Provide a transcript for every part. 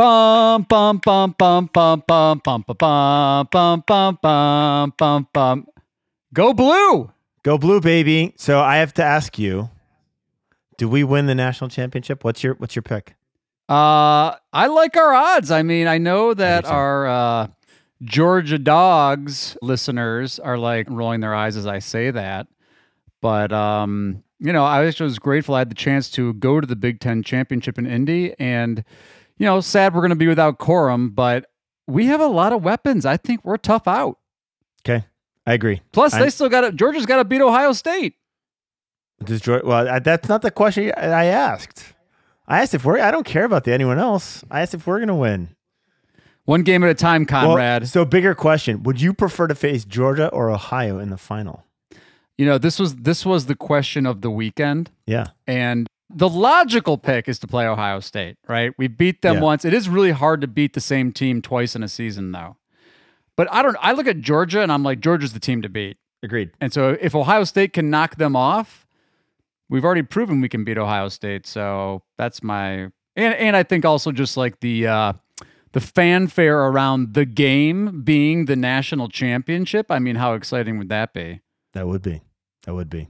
Bum bum bum bum bum bum bum bum bum bum bum bum bum. Go blue. Go blue, baby. So I have to ask you, do we win the national championship? What's your what's your pick? Uh, I like our odds. I mean, I know that our uh, Georgia Dogs listeners are like rolling their eyes as I say that, but um, you know, I was grateful I had the chance to go to the Big Ten championship in Indy, and you know, sad we're going to be without Corum, but we have a lot of weapons. I think we're tough out. Okay, I agree. Plus, I'm, they still got to, Georgia's got to beat Ohio State. Does Georgia? Well, that's not the question I asked. I asked if we're. I don't care about the anyone else. I asked if we're going to win. One game at a time, Conrad. Well, so, bigger question: Would you prefer to face Georgia or Ohio in the final? You know, this was this was the question of the weekend. Yeah, and the logical pick is to play Ohio State, right? We beat them yeah. once. It is really hard to beat the same team twice in a season, though. But I don't. I look at Georgia and I'm like, Georgia's the team to beat. Agreed. And so if Ohio State can knock them off, we've already proven we can beat Ohio State. So that's my and and I think also just like the uh, the fanfare around the game being the national championship. I mean, how exciting would that be? That would be. That would be.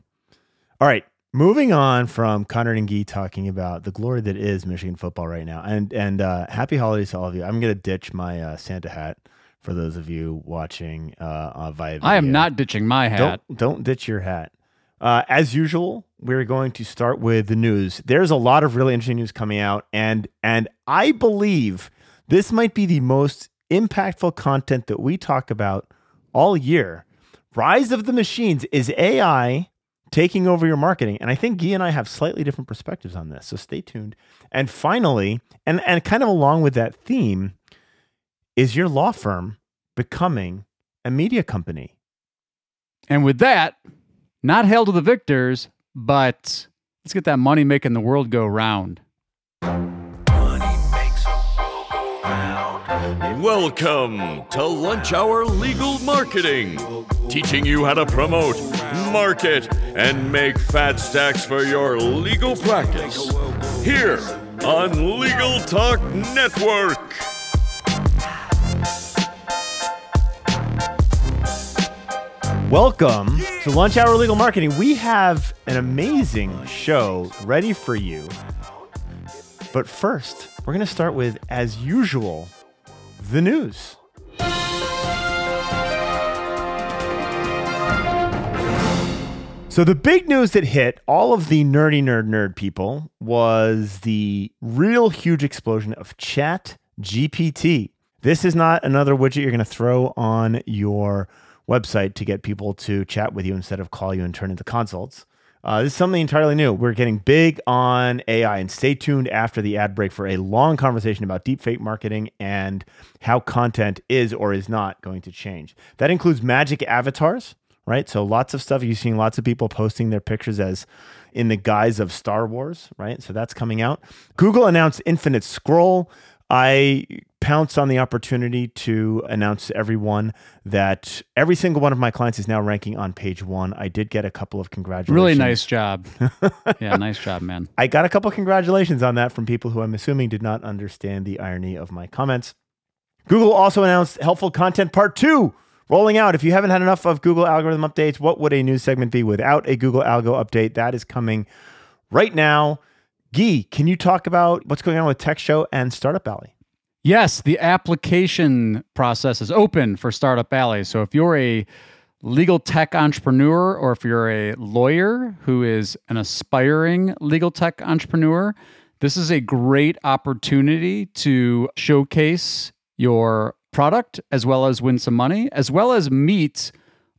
All right. Moving on from Conrad and Gyi talking about the glory that is Michigan football right now, and and uh, happy holidays to all of you. I'm gonna ditch my uh, Santa hat for those of you watching uh, uh via. Video. I am not ditching my hat. Don't, don't ditch your hat. Uh, as usual, we're going to start with the news. There's a lot of really interesting news coming out, and and I believe this might be the most impactful content that we talk about all year. Rise of the Machines is AI taking over your marketing. And I think Gyi and I have slightly different perspectives on this. So stay tuned. And finally, and, and kind of along with that theme, is your law firm becoming a media company? And with that, not hail to the victors, but let's get that money making the world go round. Welcome to Lunch Hour Legal Marketing, teaching you how to promote, market, and make fat stacks for your legal practice. Here on Legal Talk Network. Welcome to Lunch Hour Legal Marketing. We have an amazing show ready for you. But first, we're going to start with, as usual, the news. So, the big news that hit all of the nerdy nerd nerd people was the real huge explosion of Chat GPT. This is not another widget you're going to throw on your website to get people to chat with you instead of call you and turn into consults. Uh, this is something entirely new. We're getting big on AI, and stay tuned after the ad break for a long conversation about deepfake marketing and how content is or is not going to change. That includes magic avatars, right? So lots of stuff. You're seeing lots of people posting their pictures as in the guise of Star Wars, right? So that's coming out. Google announced Infinite Scroll. I pounced on the opportunity to announce to everyone that every single one of my clients is now ranking on page one. I did get a couple of congratulations. Really nice job. yeah, nice job, man. I got a couple of congratulations on that from people who I'm assuming did not understand the irony of my comments. Google also announced Helpful Content Part 2 rolling out. If you haven't had enough of Google algorithm updates, what would a news segment be without a Google algo update? That is coming right now. Gyi, can you talk about what's going on with Tech Show and Startup Alley? Yes, the application process is open for Startup Alley. So if you're a legal tech entrepreneur or if you're a lawyer who is an aspiring legal tech entrepreneur, this is a great opportunity to showcase your product as well as win some money, as well as meet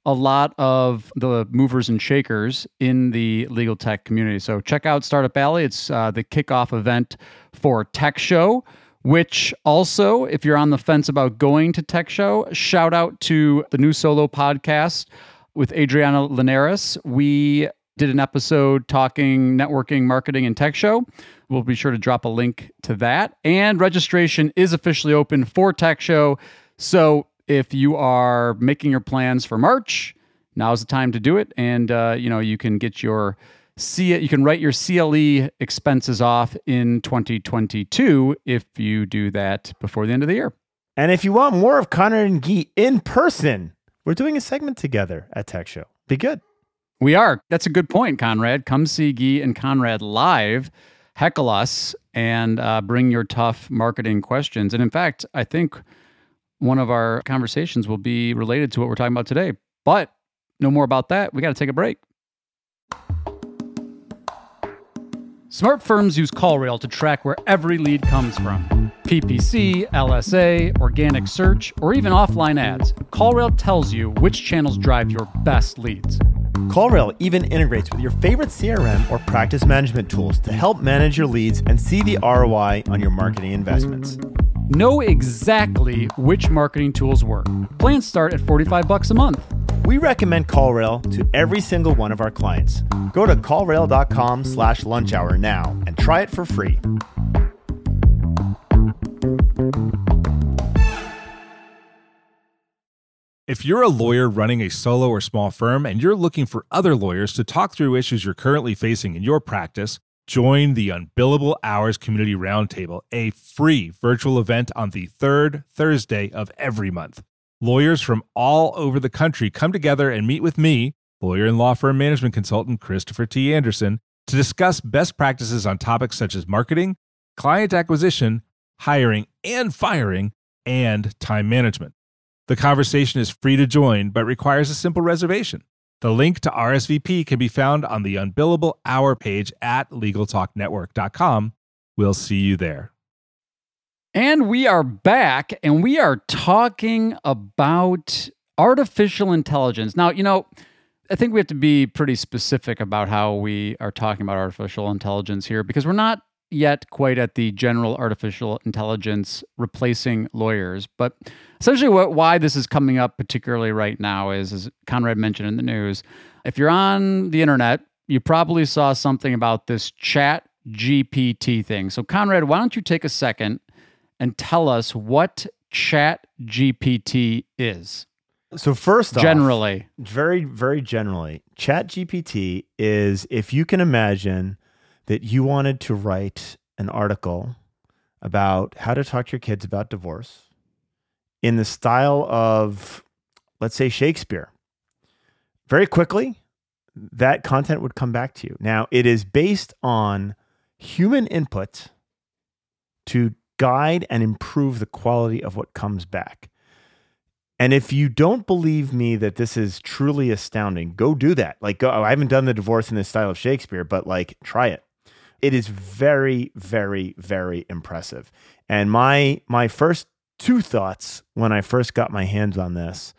a lot of the movers and shakers in the legal tech community. So check out Startup Alley. It's uh, the kickoff event for Tech Show, which also, if you're on the fence about going to Tech Show, shout out to the new solo podcast with Adriana Linares. We did an episode talking networking, marketing, and tech show. We'll be sure to drop a link to that. And registration is officially open for Tech Show. So if you are making your plans for March, now is the time to do it. And, uh, you know, you can get your see it. You can write your CLE expenses off in 2022 if you do that before the end of the year. And if you want more of Conrad and Gyi in person, we're doing a segment together at Tech Show. Be good. We are. That's a good point, Conrad. Come see Gyi and Conrad live, heckle us, and uh, bring your tough marketing questions. And in fact, I think one of our conversations will be related to what we're talking about today. But no more about that. We got to take a break. Smart firms use CallRail to track where every lead comes from. PPC, LSA, organic search, or even offline ads. CallRail tells you which channels drive your best leads. CallRail even integrates with your favorite CRM or practice management tools to help manage your leads and see the ROI on your marketing investments. Know exactly which marketing tools work. Plans start at 45 bucks a month. We recommend CallRail to every single one of our clients. Go to callrail.com slash lunch hour now and try it for free. If you're a lawyer running a solo or small firm and you're looking for other lawyers to talk through issues you're currently facing in your practice, join the Unbillable Hours Community Roundtable, a free virtual event on the third Thursday of every month. Lawyers from all over the country come together and meet with me, lawyer and law firm management consultant Christopher T. Anderson, to discuss best practices on topics such as marketing, client acquisition, hiring and firing, and time management. The conversation is free to join, but requires a simple reservation. The link to RSVP can be found on the Unbillable Hour page at LegalTalkNetwork.com. We'll see you there. And we are back and we are talking about artificial intelligence. Now, you know, I think we have to be pretty specific about how we are talking about artificial intelligence here because we're not yet quite at the general artificial intelligence replacing lawyers. But essentially, what why this is coming up particularly right now is, as Conrad mentioned in the news, if you're on the internet, you probably saw something about this chat GPT thing. So, Conrad, why don't you take a second and tell us what chat GPT is? So first off, generally, very, very generally, chat GPT is if you can imagine that you wanted to write an article about how to talk to your kids about divorce in the style of, let's say, Shakespeare, very quickly, that content would come back to you. Now, it is based on human input to guide and improve the quality of what comes back. And if you don't believe me that this is truly astounding, go do that. Like, go, oh, I haven't done the divorce in the style of Shakespeare, but like, try it. It is very, very, very impressive. And my my first two thoughts when I first got my hands on this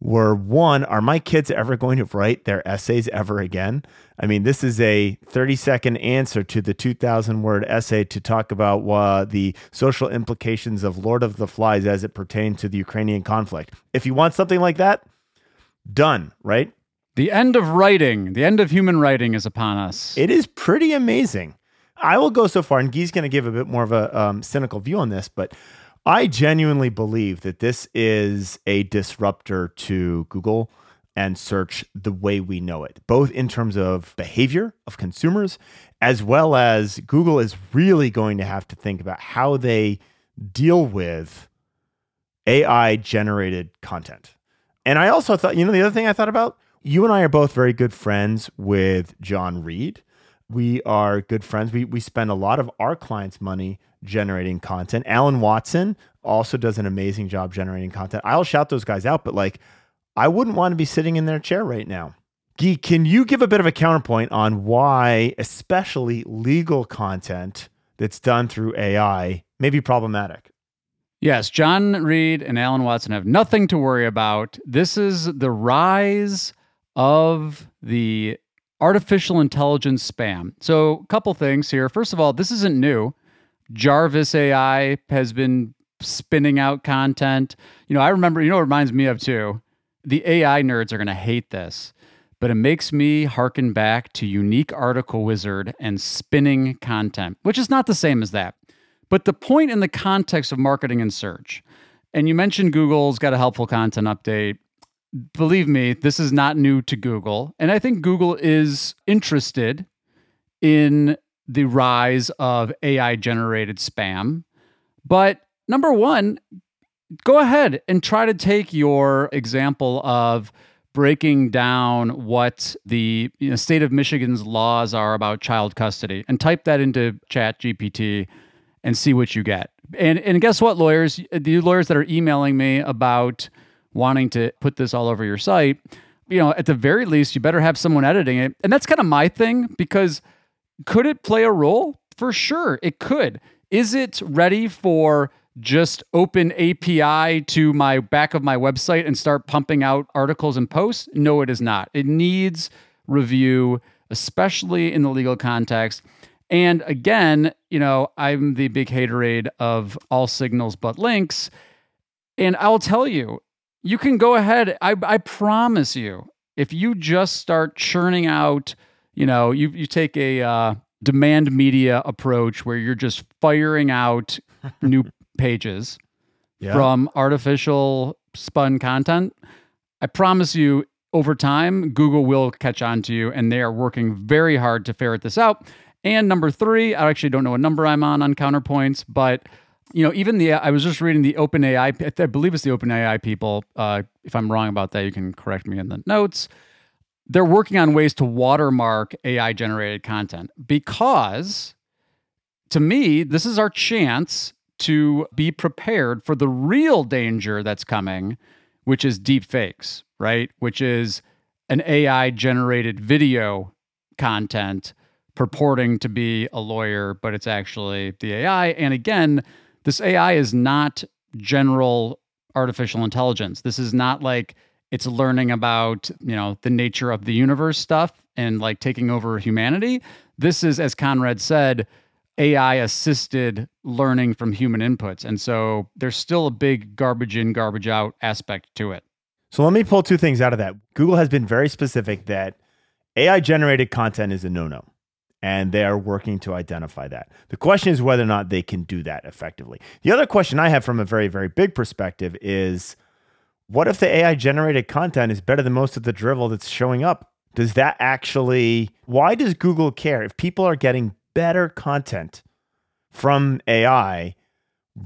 were one, are my kids ever going to write their essays ever again? I mean, this is a 30 second answer to the 2,000 word essay to talk about uh, the social implications of Lord of the Flies as it pertains to the Ukrainian conflict. If you want something like that, done, right? The end of writing, the end of human writing is upon us. It is pretty amazing. I will go so far, and Gyi's going to give a bit more of a um, cynical view on this, but I genuinely believe that this is a disruptor to Google and search the way we know it, both in terms of behavior of consumers, as well as Google is really going to have to think about how they deal with AI generated content. And I also thought, you know, the other thing I thought about, you and I are both very good friends with John Reed. We are good friends. We, we spend a lot of our clients' money generating content. Alan Watson also does an amazing job generating content. I'll shout those guys out, but like, I wouldn't want to be sitting in their chair right now. Gyi, can you give a bit of a counterpoint on why, especially legal content that's done through AI, may be problematic? Yes, John Reed and Alan Watson have nothing to worry about. This is the rise of the artificial intelligence spam. So, a couple things here. First of all, this isn't new. Jarvis AI has been spinning out content. You know, I remember, you know, it reminds me of too. The AI nerds are going to hate this, but it makes me harken back to Unique Article Wizard and spinning content, which is not the same as that. But the point in the context of marketing and search, and you mentioned Google's got a helpful content update. Believe me, this is not new to Google. And I think Google is interested in the rise of AI generated spam. But number one, go ahead and try to take your example of breaking down what the you know, state of Michigan's laws are about child custody and type that into chat gpt and see what you get and and guess what lawyers the lawyers that are emailing me about wanting to put this all over your site you know at the very least you better have someone editing it and that's kind of my thing because could it play a role for sure it could is it ready for just open API to my back of my website and start pumping out articles and posts? No, it is not. It needs review, especially in the legal context. And again, you know, I'm the big haterade of all signals but links. And I'll tell you, you can go ahead. I, I promise you, if you just start churning out, you know, you, you take a uh, demand media approach where you're just firing out new pages Yeah. from artificial spun content, I promise you, over time, Google will catch on to you, and they are working very hard to ferret this out. And number three, I actually don't know what number I'm on on counterpoints, but you know, even the I was just reading the OpenAI. I believe it's the OpenAI people. Uh, if I'm wrong about that, you can correct me in the notes. They're working on ways to watermark AI generated content because, to me, this is our chance to be prepared for the real danger that's coming, which is deep fakes, right? Which is an AI generated video content purporting to be a lawyer, but it's actually the AI. And again, this AI is not general artificial intelligence. This is not like it's learning about, you know, the nature of the universe stuff and like taking over humanity. This is, as Conrad said, AI assisted learning from human inputs. And so there's still a big garbage in, garbage out aspect to it. So let me pull two things out of that. Google has been very specific that AI generated content is a no no, and they are working to identify that. The question is whether or not they can do that effectively. The other question I have from a very, very big perspective is what if the AI generated content is better than most of the drivel that's showing up? Does that actually, why does Google care? If people are getting better content from AI,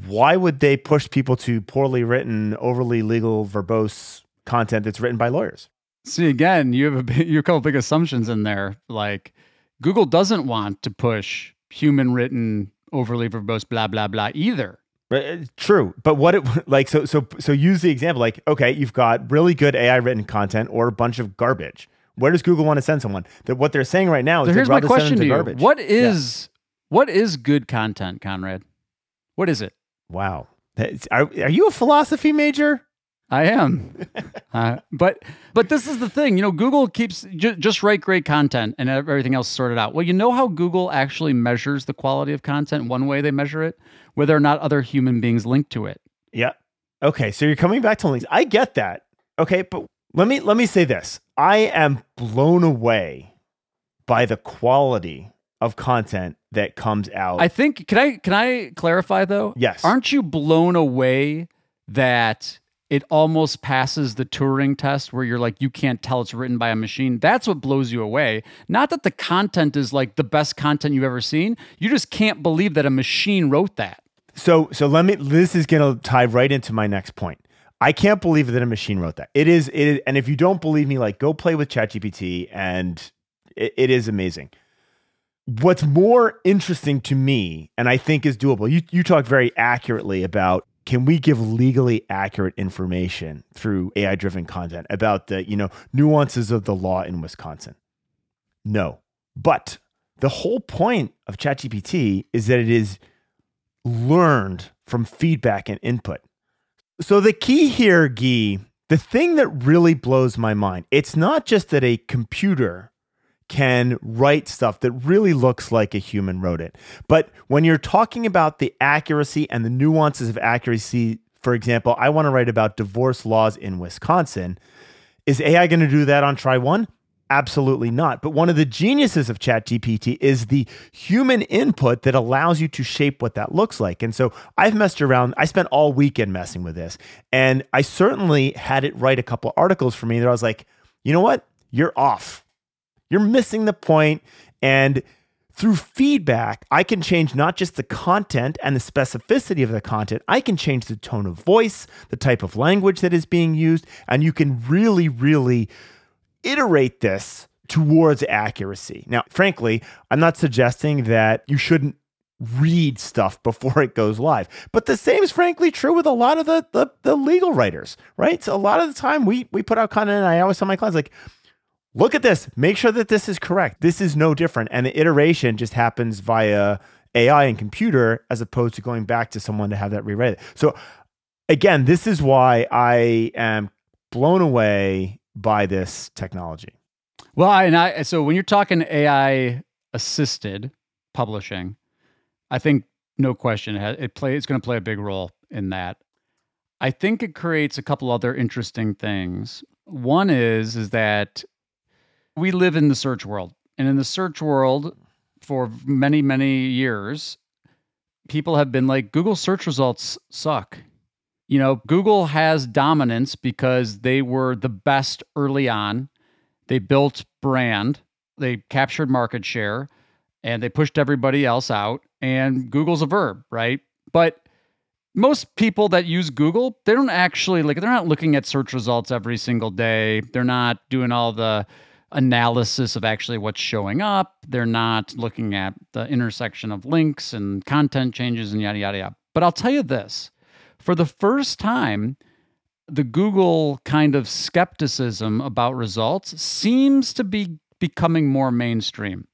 why would they push people to poorly written, overly legal, verbose content that's written by lawyers? See, again, you have a, you have a couple big assumptions in there. Like Google doesn't want to push human written, overly verbose, blah, blah, blah either. Uh, True, but what it like so so so use the example like okay, you've got really good AI written content or a bunch of garbage. Where does Google want to send someone? That what they're saying right now is So here's my question to to you. garbage. What is what is good content, Conrad? What is it? Wow, are, are you a philosophy major? I am, uh, but but this is the thing. You know, Google keeps ju- just write great content and everything else sorted out. Well, you know how Google actually measures the quality of content. One way they measure it, whether or not other human beings link to it. Yeah. Okay, so you're coming back to links. I get that. Okay, but let me let me say this. I am blown away by the quality of content that comes out. I think. Can I can I clarify though? Yes. Aren't you blown away that it almost passes the Turing test, where you're like you can't tell it's written by a machine? That's what blows you away. Not that the content is like the best content you've ever seen. You just can't believe that a machine wrote that. So so let me this is going to tie right into my next point. I can't believe that a machine wrote that. It is it is, and if you don't believe me like go play with ChatGPT and it, it is amazing. What's more interesting to me and I think is doable. You you talk very accurately about can we give legally accurate information through AI driven content about the, you know, nuances of the law in Wisconsin? No. But the whole point of ChatGPT is that it is learned from feedback and input. So the key here, Gyi, the thing that really blows my mind, it's not just that a computer can write stuff that really looks like a human wrote it. But when you're talking about the accuracy and the nuances of accuracy, for example, I want to write about divorce laws in Wisconsin. Is AI going to do that on try one? Absolutely not. But one of the geniuses of ChatGPT is the human input that allows you to shape what that looks like. And so I've messed around. I spent all weekend messing with this. And I certainly had it write a couple articles for me that I was like, you know what? You're off. You're missing the point. And through feedback, I can change not just the content and the specificity of the content, I can change the tone of voice, the type of language that is being used, and you can really, really iterate this towards accuracy. Now, frankly, I'm not suggesting that you shouldn't read stuff before it goes live. But the same is frankly true with a lot of the, the, the legal writers, right? So a lot of the time we we put out content and I always tell my clients like, look at this, make sure that this is correct. This is no different. And the iteration just happens via AI and computer as opposed to going back to someone to have that rewrite it. So again, this is why I am blown away by this technology. Well, and I so when you're talking AI assisted publishing, I think no question it play it's going to play a big role in that. I think it creates a couple other interesting things. One is is that we live in the search world. And in the search world for many many years, people have been like Google search results suck. You know, Google has dominance because they were the best early on. They built brand, they captured market share, and they pushed everybody else out and Google's a verb, right? But most people that use Google, they don't actually like they're not looking at search results every single day. They're not doing all the analysis of actually what's showing up. They're not looking at the intersection of links and content changes and yada yada yada. But I'll tell you this. For the first time, the Google kind of skepticism about results seems to be becoming more mainstream.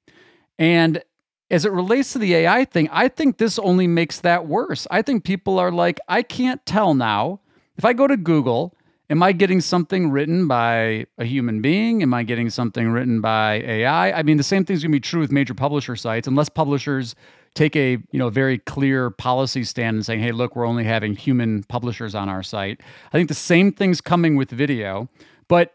And as it relates to the AI thing, I think this only makes that worse. I think people are like, I can't tell now. If I go to Google, am I getting something written by a human being? Am I getting something written by AI? I mean, the same thing's going to be true with major publisher sites, unless publishers take a you know very clear policy stand and saying, "Hey, look, we're only having human publishers on our site." I think the same thing's coming with video, but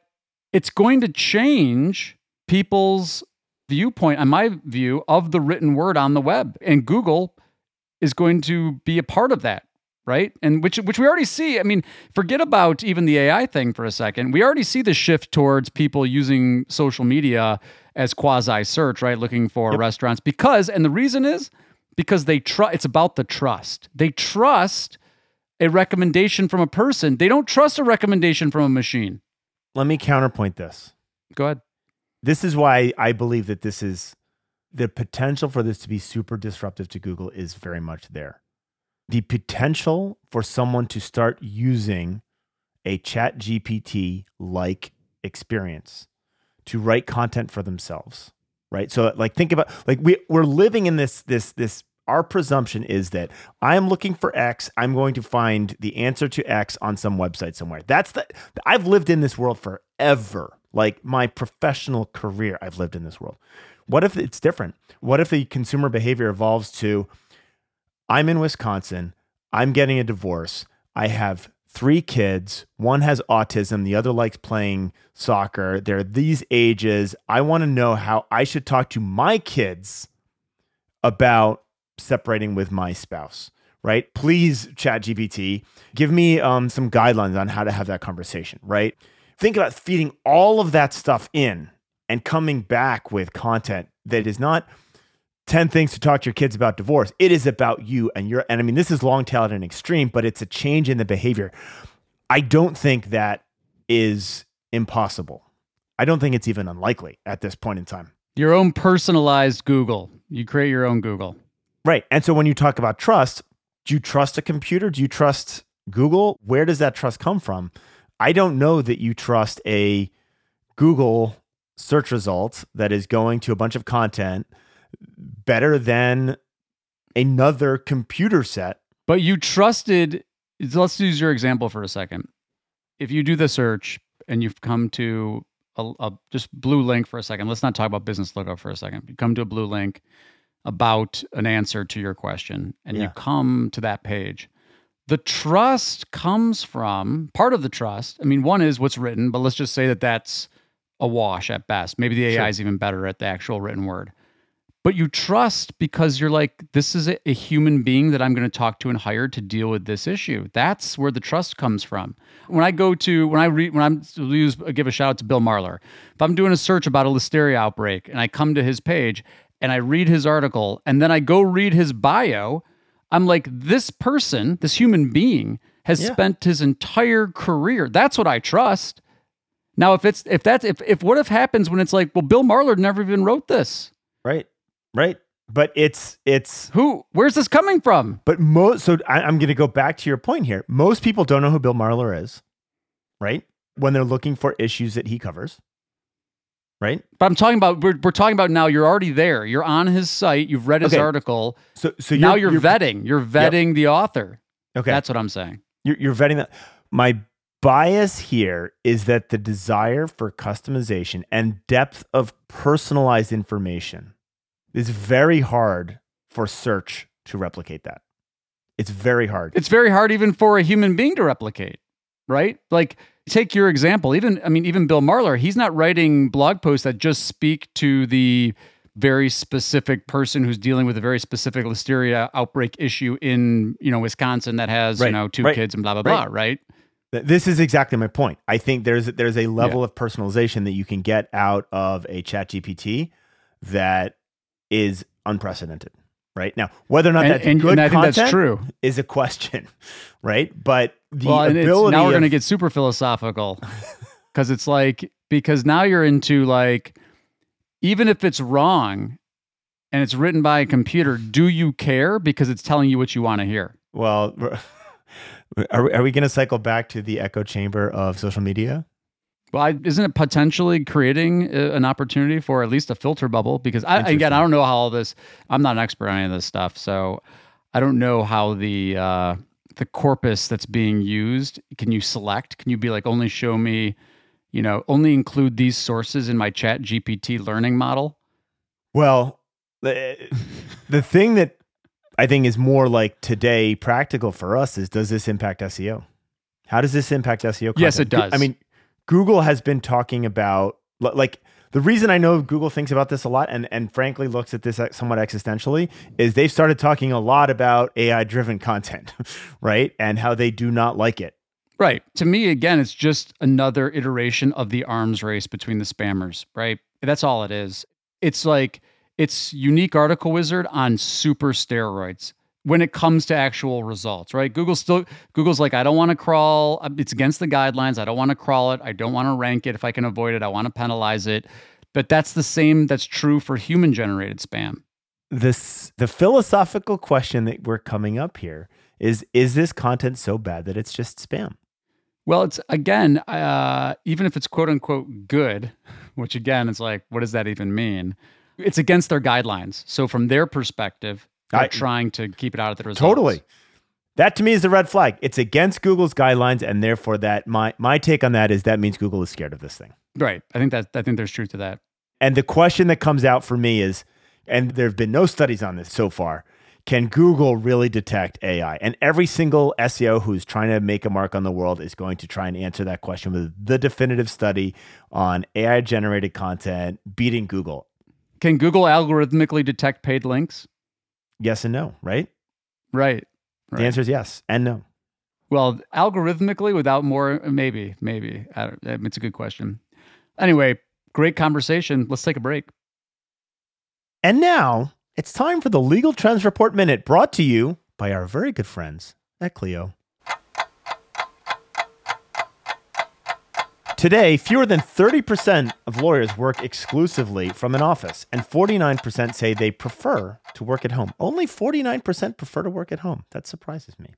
it's going to change people's viewpoint, on my view, of the written word on the web. And Google is going to be a part of that, right? And which which we already see. I mean, forget about even the AI thing for a second. We already see the shift towards people using social media as quasi search, right? Looking for yep. restaurants because and the reason is because they trust it's about the trust. They trust a recommendation from a person. They don't trust a recommendation from a machine. Let me counterpoint this. Go ahead this is why I believe that this is the potential for this to be super disruptive to Google is very much there. The potential for someone to start using a chat GPT like experience to write content for themselves, right? So like think about like we we're living in this this this our presumption is that I am looking for X. I'm going to find the answer to X on some website somewhere. That's the I've lived in this world forever. Like my professional career, I've lived in this world. What if it's different? What if the consumer behavior evolves to I'm in Wisconsin, I'm getting a divorce, I have three kids, one has autism, the other likes playing soccer. They're these ages. I want to know how I should talk to my kids about separating with my spouse right? Please, ChatGPT, give me um, some guidelines on how to have that conversation, right? think about feeding all of that stuff in and coming back with content that is not 10 things to talk to your kids about divorce. It is about you and your, and I mean, this is long tailed and extreme, but it's a change in the behavior. I don't think that is impossible. I don't think it's even unlikely at this point in time. Your own personalized Google. You create your own Google. Right. And so when you talk about trust, do you trust a computer? Do you trust Google? Where does that trust come from? I don't know that you trust a Google search result that is going to a bunch of content better than another computer set. But you trusted, let's use your example for a second. If you do the search and you've come to a, a just blue link for a second, let's not talk about business logo for a second. You come to a blue link about an answer to your question and yeah. you come to that page the trust comes from part of the trust. I mean, one is what's written, but let's just say that that's a wash at best. Maybe the AI Sure. is even better at the actual written word. But you trust because you're like, this is a, human being that I'm going to talk to and hire to deal with this issue. That's where the trust comes from. When I go to when I read when I'm use give a shout out to Bill Marler. If I'm doing a search about a listeria outbreak and I come to his page and I read his article and then I go read his bio, I'm like, this person, this human being, has Yeah. spent his entire career. That's what I trust. Now, if it's if that's if if what if happens when it's like, well, Bill Marler never even wrote this. Right. Right. But it's it's Who? Where's this coming from? but most so I, I'm going to go back to your point here. Most people don't know who Bill Marler is, right? When they're looking for issues that he covers, right? But I'm talking about we're we're talking about now. You're already there. You're on his site. You've read his Okay. article. So so now you're, vetting. You're vetting the author. Okay. That's what I'm saying. you're, you're vetting that. My bias here is that the desire for customization and depth of personalized information is very hard for search to replicate that. It's very hard. It's very hard even for a human being to replicate, right? Like take your example. Even I mean, even Bill Marler, he's not writing blog posts that just speak to the very specific person who's dealing with a very specific listeria outbreak issue in you know Wisconsin that has you know two right, kids and blah blah right. blah, right? This is exactly my point. I think there's there's a level of personalization that you can get out of a chat GPT that is unprecedented. Right now, whether or not And, that's and, good and I think content that's true. is a question, right? But the well, ability now we're going to get super philosophical because it's like because now you're into like even if it's wrong and it's written by a computer, do you care because it's telling you what you want to hear? Well, are, we- are we going to cycle back to the echo chamber of social media? Well, I, isn't it potentially creating uh, an opportunity for at least a filter bubble? Because I, again, I don't know how all this. I'm not an expert on any of this stuff, so I don't know how the uh, the corpus that's being used. Can you select? Can you be like only show me, you know, only include these sources in my Chat GPT learning model? Well, the, the thing that I think is more like today practical for us is does this impact SEO? How does this impact SEO? Yes, it does. I mean, Google has been talking about like the reason I know Google thinks about this a lot and and frankly looks at this uh, somewhat existentially is they've started talking a lot about AI driven content, right? And how they do not like it. Right. To me, again, it's just another iteration of the arms race between the spammers, right? That's all it is. It's like it's unique article wizard on super steroids when it comes to actual results, right? Google still Google's like, I don't want to crawl. uh, It's against the guidelines. I don't want to crawl it. I don't want to rank it if I can avoid it. I want to penalize it. But that's the same that's true for human generated spam. This the philosophical question that we're coming up here is is this content so bad that it's just spam? Well, it's again, uh, even if it's quote unquote good, which again is like, what does that even mean? It's against their guidelines. So from their perspective, I- trying to keep it out of the results. Totally. That to me is the red flag. It's against Google's guidelines, and therefore that my my take on that is that means Google is scared of this thing. Right. I think that I think there's truth to that. And the question that comes out for me is, and there have been no studies on this so far, can Google really detect AI? And every single SEO who's trying to make a mark on the world is going to try and answer that question with the definitive study on AI generated content beating Google. Can Google algorithmically detect paid links? Yes and no, right? Right. Right. The answer is yes and no. Well, algorithmically, without more, maybe, maybe. I don't, it's a good question. Anyway, great conversation. Let's take a break. And now it's time for the Legal Trends Report Minute brought to you by our very good friends at Clio. Today, fewer than 30% of lawyers work exclusively from an office, and 49% say they prefer to work at home. Only 49% prefer to work at home. That surprises me.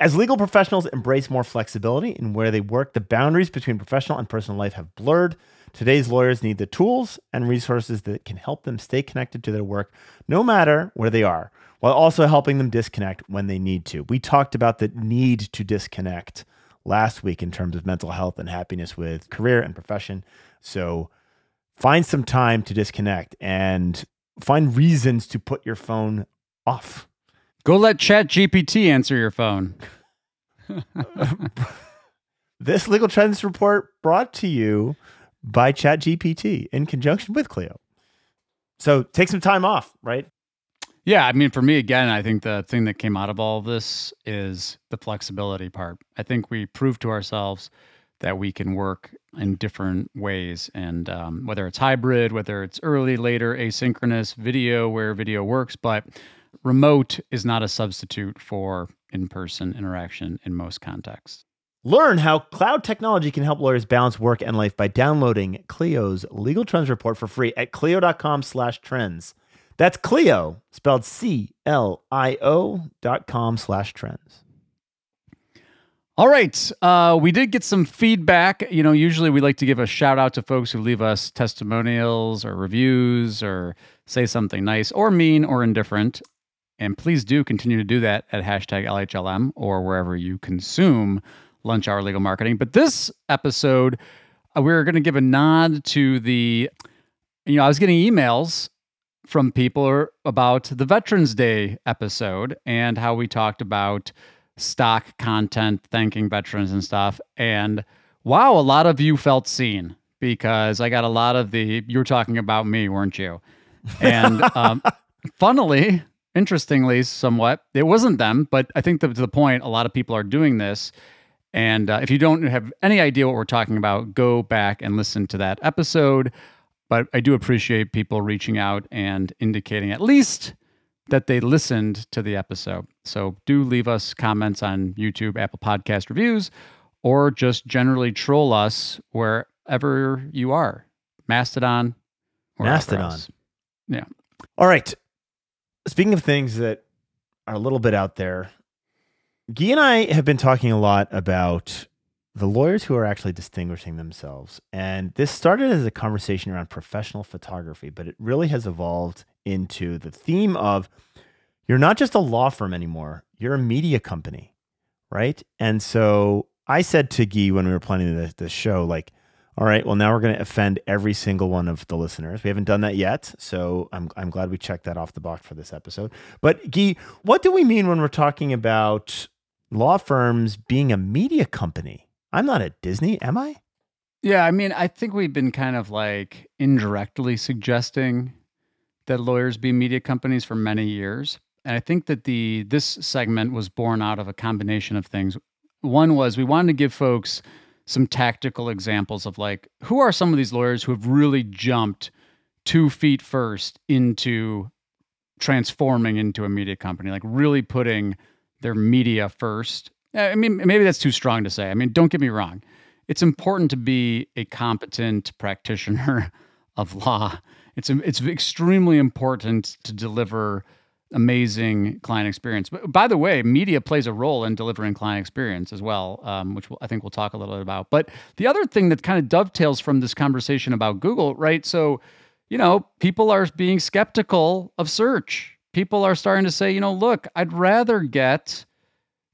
As legal professionals embrace more flexibility in where they work, the boundaries between professional and personal life have blurred. Today's lawyers need the tools and resources that can help them stay connected to their work no matter where they are, while also helping them disconnect when they need to. We talked about the need to disconnect last week in terms of mental health and happiness with career and profession. So find some time to disconnect and find reasons to put your phone off. Go let Chat GPT answer your phone. This legal trends report brought to you by ChatGPT in conjunction with Clio. So take some time off, right? Yeah, I mean, for me, again, I think the thing that came out of all of this is the flexibility part. I think we proved to ourselves that we can work in different ways, and um, whether it's hybrid, whether it's early, later, asynchronous, video where video works, but remote is not a substitute for in person interaction in most contexts. Learn how cloud technology can help lawyers balance work and life by downloading Clio's legal trends report for free at clio.com slash trends. That's Clio, spelled C-L-I-O dot com slash trends. All right. Uh, we did get some feedback. You know, usually we like to give a shout out to folks who leave us testimonials or reviews or say something nice or mean or indifferent. And please do continue to do that at hashtag LHLM or wherever you consume lunch hour legal marketing. But this episode, uh, we're going to give a nod to the, you know, I was getting emails from people about the Veterans Day episode and how we talked about stock content, thanking veterans and stuff. And wow, a lot of you felt seen because I got a lot of the, you were talking about me, weren't you? And um, funnily, interestingly, somewhat, it wasn't them, but I think to the point, a lot of people are doing this. And uh, if you don't have any idea what we're talking about, go back and listen to that episode. But I do appreciate people reaching out and indicating at least that they listened to the episode. So do leave us comments on YouTube, Apple Podcast reviews, or just generally troll us wherever you are. Mastodon. or Mastodon. Yeah. All right. Speaking of things that are a little bit out there, Gyi and I have been talking a lot about the lawyers who are actually distinguishing themselves. And this started as a conversation around professional photography, but it really has evolved into the theme of you're not just a law firm anymore, you're a media company, right? And so I said to Gyi when we were planning the, show, like, all right, well, now we're going to offend every single one of the listeners. We haven't done that yet. So I'm, I'm glad we checked that off the box for this episode. But, Gyi, what do we mean when we're talking about law firms being a media company? I'm not at Disney, am I? Yeah, I mean, I think we've been kind of like indirectly suggesting that lawyers be media companies for many years. And I think that the this segment was born out of a combination of things. One was we wanted to give folks some tactical examples of like who are some of these lawyers who have really jumped two feet first into transforming into a media company, like really putting their media first. I mean, maybe that's too strong to say. I mean, don't get me wrong. It's important to be a competent practitioner of law. It's it's extremely important to deliver amazing client experience. But by the way, media plays a role in delivering client experience as well, um, which we'll, I think we'll talk a little bit about. But the other thing that kind of dovetails from this conversation about Google, right? So, you know, people are being skeptical of search. People are starting to say, you know, look, I'd rather get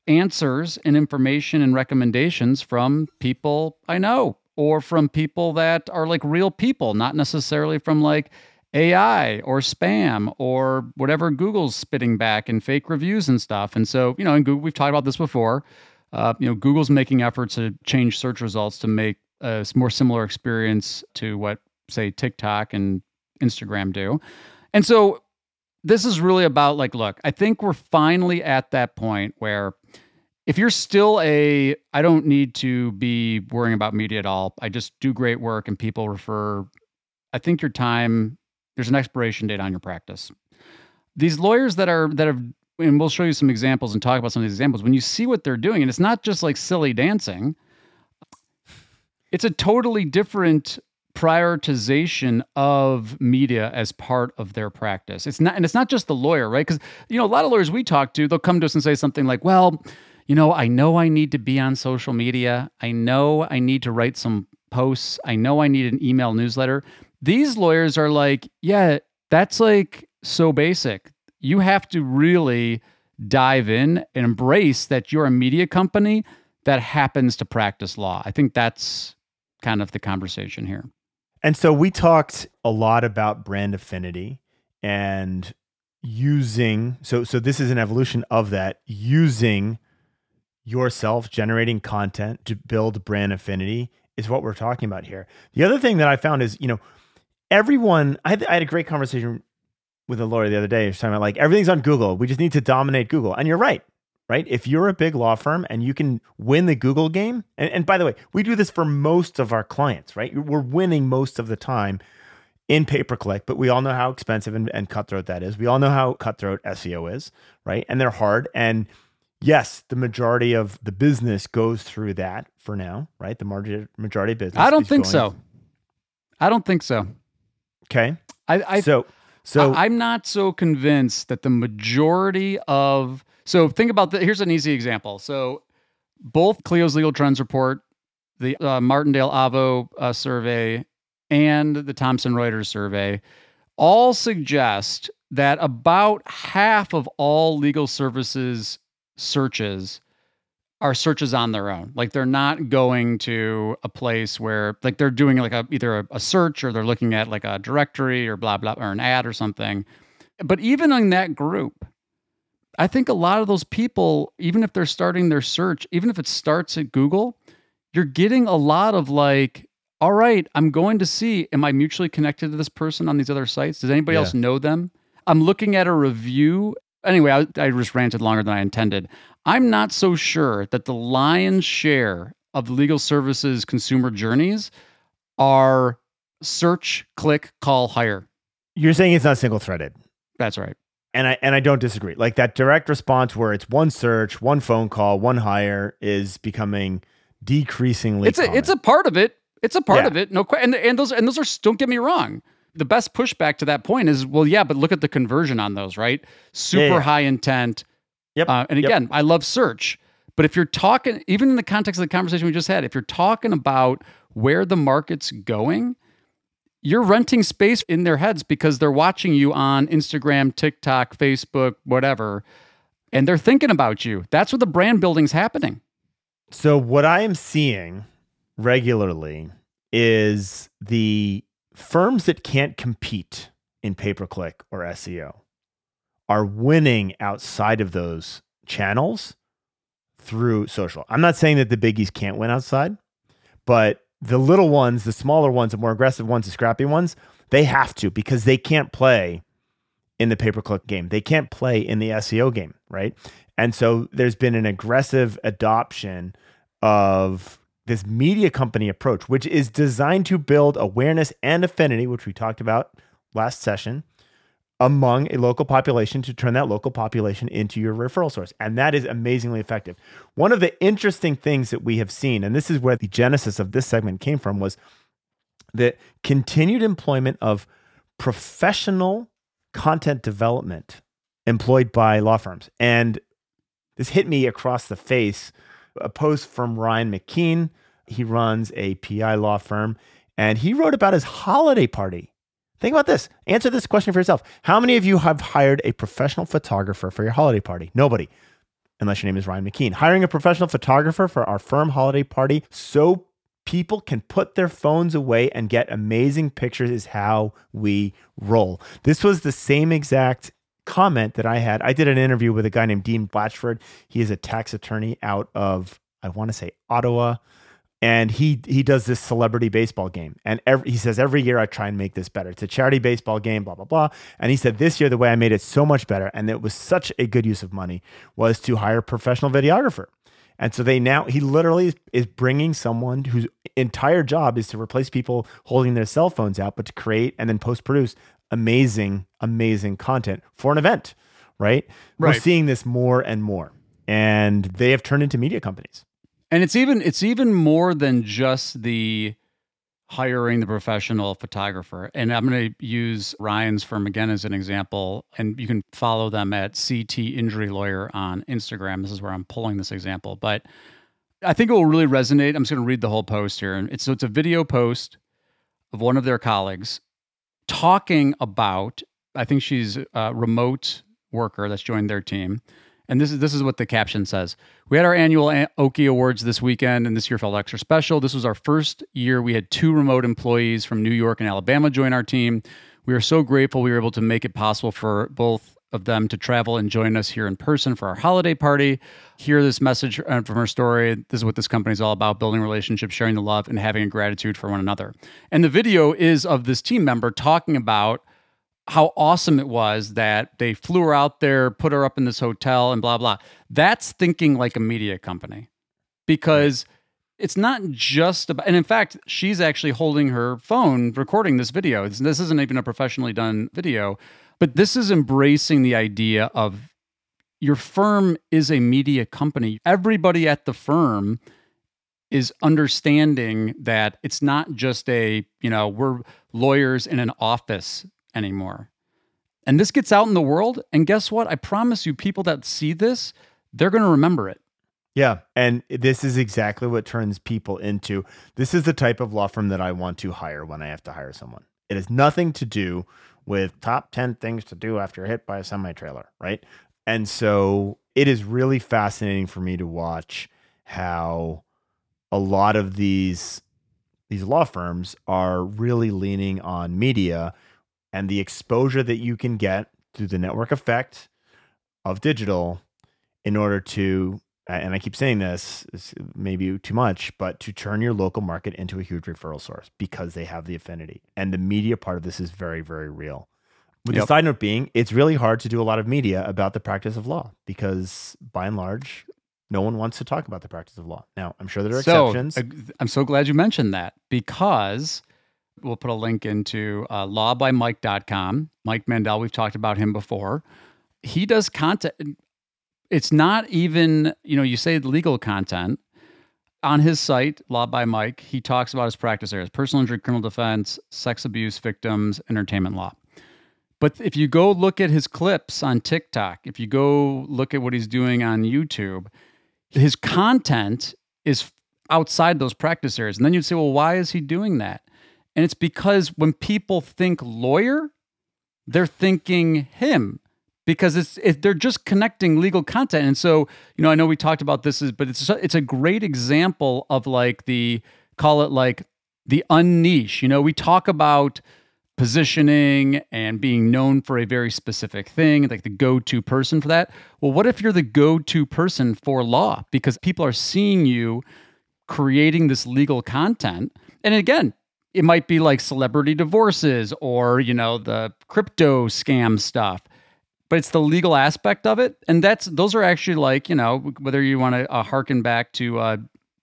answers and information and recommendations from people I know or from people that are like real people, not necessarily from like AI or spam or whatever Google's spitting back and fake reviews and stuff. And so, you know, in Google, we've talked about this before. Uh, you know, Google's making efforts to change search results to make a more similar experience to what, say, TikTok and Instagram do. And so, this is really about like, look, I think we're finally at that point where if you're still a, I don't need to be worrying about media at all. I just do great work and people refer. I think your time there's an expiration date on your practice. These lawyers that are that have and we'll show you some examples and talk about some of these examples. When you see what they're doing, and it's not just like silly dancing, it's a totally different prioritization of media as part of their practice. It's not, and it's not just the lawyer, right? Because you know, a lot of lawyers we talk to, they'll come to us and say something like, "Well, you know, I know I need to be on social media. I know I need to write some posts. I know I need an email newsletter." These lawyers are like, yeah, that's like so basic. You have to really dive in and embrace that you're a media company that happens to practice law. I think that's kind of the conversation here. And so we talked a lot about brand affinity and using so so this is an evolution of that using yourself generating content to build brand affinity is what we're talking about here. The other thing that I found is, you know, everyone, I had, I had a great conversation with a lawyer the other day. He was talking about like everything's on Google. We just need to dominate Google. And you're right, right? If you're a big law firm and you can win the Google game, and, and by the way, we do this for most of our clients, right? We're winning most of the time in pay per click, but we all know how expensive and, and cutthroat that is. We all know how cutthroat SEO is, right? And they're hard. And yes, the majority of the business goes through that for now, right? The majority majority of business. I don't think so. I don't think so. Okay. I, I so so I, am not so convinced that the majority of so think about that. Here's an easy example. So both Clio's Legal Trends report, the uh, Martindale Avvo uh, survey, and the Thomson Reuters survey all suggest that about half of all legal services searches are searches on their own. Like they're not going to a place where like they're doing like a either a, a, search or they're looking at like a directory or blah blah or an ad or something. But even in that group, I think a lot of those people, even if they're starting their search, even if it starts at Google, you're getting a lot of like, all right, I'm going to see, am I mutually connected to this person on these other sites? Does anybody Yeah. else know them? I'm looking at a review. Anyway, I, I just ranted longer than I intended. I'm not so sure that the lion's share of legal services consumer journeys are search, click, call, hire. you're saying it's not single threaded. That's right. And I and I don't disagree. Like that direct response where it's one search, one phone call, one hire is becoming decreasingly it's a common. it's a part of it. It's a part Yeah. of it. No question. And, and those and those are don't get me wrong. The best pushback to that point is well, yeah, but look at the conversion on those, right? Super yeah. high intent. Yep. Uh, and Yep. again, I love search, but if you're talking, even in the context of the conversation we just had, if you're talking about where the market's going, you're renting space in their heads because they're watching you on Instagram, TikTok, Facebook, whatever, and they're thinking about you. That's where the brand building's happening. So what I am seeing regularly is the firms that can't compete in pay per click or SEO are winning outside of those channels through social. I'm not saying that the biggies can't win outside, but the little ones, the smaller ones, the more aggressive ones, the scrappy ones, they have to because they can't play in the pay per click game. They can't play in the SEO game, right? And so there's been an aggressive adoption of this media company approach, which is designed to build awareness and affinity, which we talked about last session, among a local population to turn that local population into your referral source. And that is amazingly effective. One of the interesting things that we have seen, and this is where the genesis of this segment came from, was the continued employment of professional content development employed by law firms. And this hit me across the face. A post from Ryan McKeen. He runs a PI law firm, and he wrote about his holiday party. Think about this. Answer this question for yourself. How many of you have hired a professional photographer for your holiday party? Nobody, unless your name is Ryan McKeen. Hiring a professional photographer for our firm holiday party so people can put their phones away and get amazing pictures is how we roll. This was the same exact comment that I had. I did an interview with a guy named Dean Blatchford. He is a tax attorney out of I want to say Ottawa, and he he does this celebrity baseball game. And every, he says every year I try and make this better. It's a charity baseball game, blah blah blah. And he said this year the way I made it so much better, and it was such a good use of money, was to hire a professional videographer. And so they now he literally is, is bringing someone whose entire job is to replace people holding their cell phones out, but to create and then post produce amazing, amazing content for an event, right? We're seeing this more and more. And they have turned into media companies. And it's even it's even more than just the hiring the professional photographer. And I'm going to use Ryan's firm again as an example. And you can follow them at CT Injury Lawyer on Instagram. This is where I'm pulling this example. But I think it will really resonate. I'm just going to read the whole post here. And it's so it's a video post of one of their colleagues talking about. I think she's a remote worker that's joined their team. And this is this is what the caption says. We had our annual Oki Awards this weekend, and this year felt extra special. This was our first year we had two remote employees from New York and Alabama join our team. We are so grateful we were able to make it possible for both of them to travel and join us here in person for our holiday party. Hear this message uh, from her story. This is what this company is all about building relationships, sharing the love, and having a gratitude for one another. And the video is of this team member talking about how awesome it was that they flew her out there, put her up in this hotel, and blah, blah. That's thinking like a media company because it's not just about, and in fact, she's actually holding her phone recording this video. This, this isn't even a professionally done video, but this is embracing the idea of your firm is a media company. Everybody at the firm is understanding that it's not just a, you know, we're lawyers in an office anymore. And this gets out in the world. And guess what? I promise you, people that see this, they're going to remember it. Yeah. And this is exactly what turns people into this is the type of law firm that I want to hire when I have to hire someone. It has nothing to do with top 10 things to do after hit by a semi trailer, right? And so it is really fascinating for me to watch how a lot of these these law firms are really leaning on media and the exposure that you can get through the network effect of digital in order to and I keep saying this, maybe too much, but to turn your local market into a huge referral source because they have the affinity. And the media part of this is very, very real. With yep. the side note being, it's really hard to do a lot of media about the practice of law because by and large, no one wants to talk about the practice of law. Now, I'm sure there are so, exceptions. I'm so glad you mentioned that because we'll put a link into uh, lawbymike.com. Mike Mandell, we've talked about him before. He does content it's not even, you know, you say legal content. On his site, Law by Mike, he talks about his practice areas personal injury, criminal defense, sex abuse victims, entertainment law. But if you go look at his clips on TikTok, if you go look at what he's doing on YouTube, his content is outside those practice areas. And then you'd say, well, why is he doing that? And it's because when people think lawyer, they're thinking him because it's it, they're just connecting legal content. And so, you know, I know we talked about this, is, but it's it's a great example of like the call it like the unniche. You know, we talk about positioning and being known for a very specific thing, like the go-to person for that. Well, what if you're the go-to person for law because people are seeing you creating this legal content? And again, it might be like celebrity divorces or, you know, the crypto scam stuff but it's the legal aspect of it, and that's those are actually like you know whether you want to uh, harken back to uh,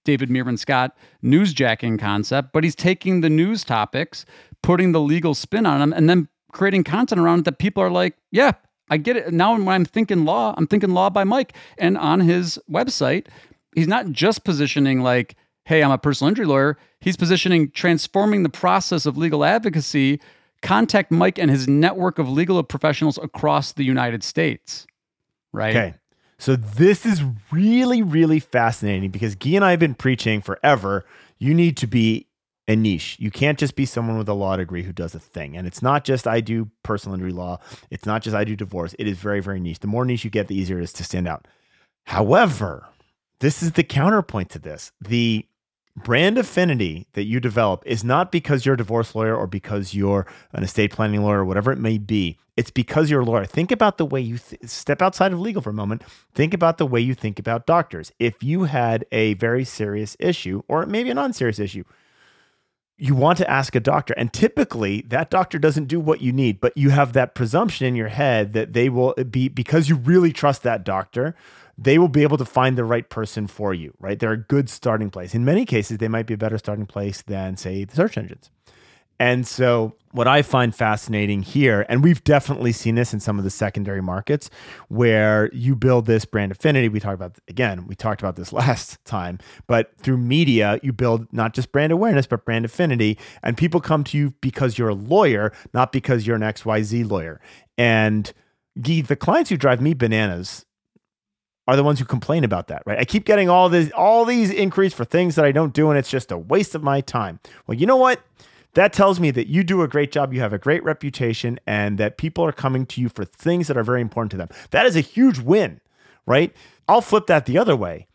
David Meerman Scott newsjacking concept, but he's taking the news topics, putting the legal spin on them, and then creating content around it that people are like, yeah, I get it. Now when I'm thinking law, I'm thinking law by Mike, and on his website, he's not just positioning like, hey, I'm a personal injury lawyer. He's positioning transforming the process of legal advocacy contact Mike and his network of legal professionals across the United States. Right. Okay. So this is really, really fascinating because Gyi and I have been preaching forever. You need to be a niche. You can't just be someone with a law degree who does a thing. And it's not just I do personal injury law. It's not just I do divorce. It is very, very niche. The more niche you get, the easier it is to stand out. However, this is the counterpoint to this. The brand affinity that you develop is not because you're a divorce lawyer or because you're an estate planning lawyer or whatever it may be. It's because you're a lawyer. Think about the way you th- step outside of legal for a moment. Think about the way you think about doctors. If you had a very serious issue or maybe a non serious issue, you want to ask a doctor. And typically, that doctor doesn't do what you need, but you have that presumption in your head that they will be, because you really trust that doctor, they will be able to find the right person for you, right? They're a good starting place. In many cases, they might be a better starting place than, say, the search engines. And so, what I find fascinating here, and we've definitely seen this in some of the secondary markets where you build this brand affinity. We talked about, again, we talked about this last time, but through media, you build not just brand awareness, but brand affinity. And people come to you because you're a lawyer, not because you're an XYZ lawyer. And the clients who drive me bananas are the ones who complain about that, right? I keep getting all this, all these inquiries for things that I don't do, and it's just a waste of my time. Well, you know what? That tells me that you do a great job, you have a great reputation, and that people are coming to you for things that are very important to them. That is a huge win, right? I'll flip that the other way.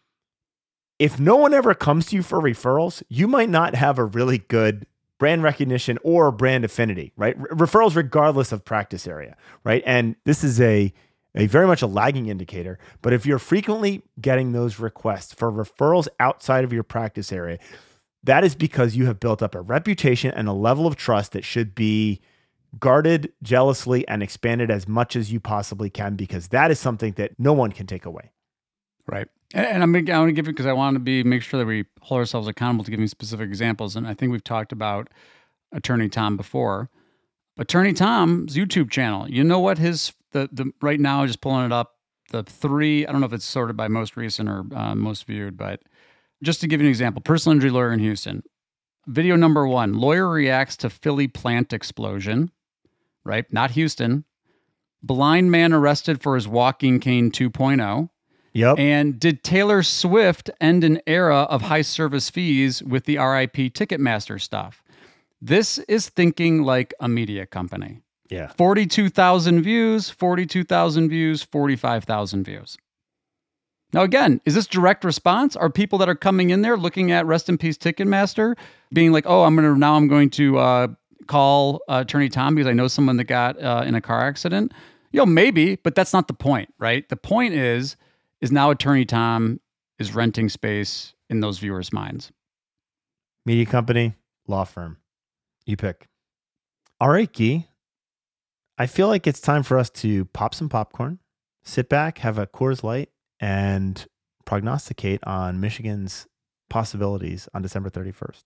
If no one ever comes to you for referrals, you might not have a really good brand recognition or brand affinity, right? Referrals, regardless of practice area, right? And this is a a very much a lagging indicator. But if you're frequently getting those requests for referrals outside of your practice area, that is because you have built up a reputation and a level of trust that should be guarded jealously and expanded as much as you possibly can because that is something that no one can take away. Right. And, I'm gonna, to give it because I want to be make sure that we hold ourselves accountable to giving specific examples. And I think we've talked about Attorney Tom before. Attorney Tom's YouTube channel. You know what his the the right now just pulling it up. The three I don't know if it's sorted by most recent or uh, most viewed, but just to give you an example, personal injury lawyer in Houston. Video number one: lawyer reacts to Philly plant explosion. Right, not Houston. Blind man arrested for his walking cane 2.0. Yep. And did Taylor Swift end an era of high service fees with the RIP Ticketmaster stuff? This is thinking like a media company. Yeah. 42,000 views, 42,000 views, 45,000 views. Now, again, is this direct response? Are people that are coming in there looking at Rest in Peace Ticketmaster being like, oh, I'm going to now I'm going to uh, call uh, Attorney Tom because I know someone that got uh, in a car accident? You know, maybe, but that's not the point, right? The point is, is now Attorney Tom is renting space in those viewers' minds. Media company, law firm. You pick. All right, Gyi. I feel like it's time for us to pop some popcorn, sit back, have a Coors Light, and prognosticate on Michigan's possibilities on December 31st.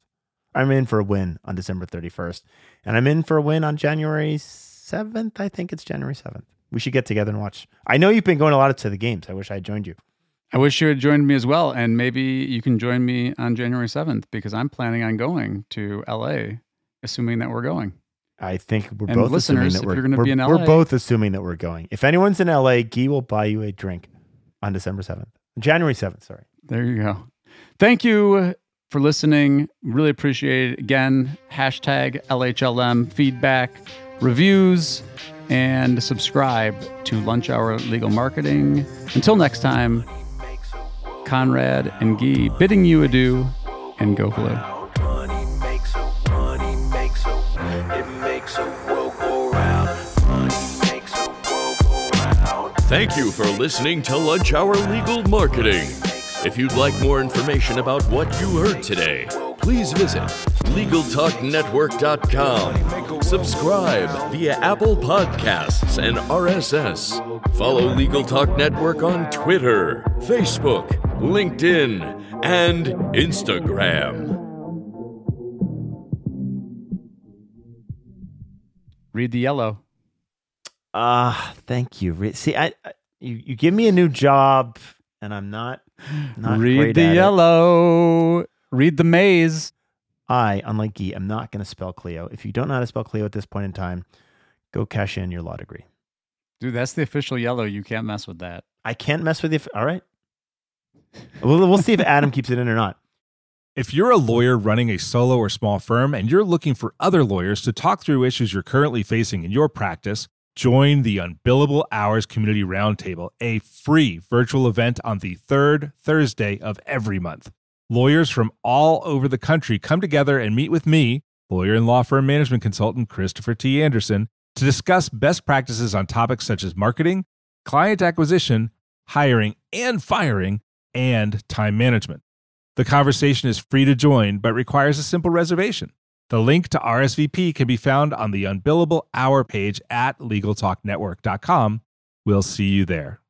I'm in for a win on December 31st, and I'm in for a win on January 7th. I think it's January 7th. We should get together and watch. I know you've been going a lot to the games. I wish I had joined you. I wish you had joined me as well, and maybe you can join me on January 7th because I'm planning on going to LA, assuming that we're going. I think we're And both listeners, assuming that we're, gonna we're, be in we're both assuming that we're going. If anyone's in LA, Gyi will buy you a drink on December 7th. January 7th, sorry. There you go. Thank you for listening. Really appreciate it. Again, hashtag LHLM feedback, reviews, and subscribe to Lunch Hour Legal Marketing. Until next time, Conrad and Gyi bidding you adieu and go blue. Thank you for listening to Lunch Hour Legal Marketing. If you'd like more information about what you heard today, please visit LegalTalkNetwork.com. Subscribe via Apple Podcasts and RSS. Follow Legal Talk Network on Twitter, Facebook, LinkedIn, and Instagram. Read the yellow. Ah, thank you. Re- See, I, I you, you give me a new job and I'm not not Read great the at it. yellow. Read the maze. I, unlike Gyi, am not going to spell Clio. If you don't know how to spell Clio at this point in time, go cash in your law degree. Dude, that's the official yellow. You can't mess with that. I can't mess with you. All right. We'll, we'll see if Adam keeps it in or not. If you're a lawyer running a solo or small firm and you're looking for other lawyers to talk through issues you're currently facing in your practice, join the Unbillable Hours Community Roundtable, a free virtual event on the third Thursday of every month. Lawyers from all over the country come together and meet with me, lawyer and law firm management consultant Christopher T. Anderson, to discuss best practices on topics such as marketing, client acquisition, hiring and firing, and time management. The conversation is free to join, but requires a simple reservation. The link to RSVP can be found on the Unbillable Hour page at LegalTalkNetwork.com. We'll see you there.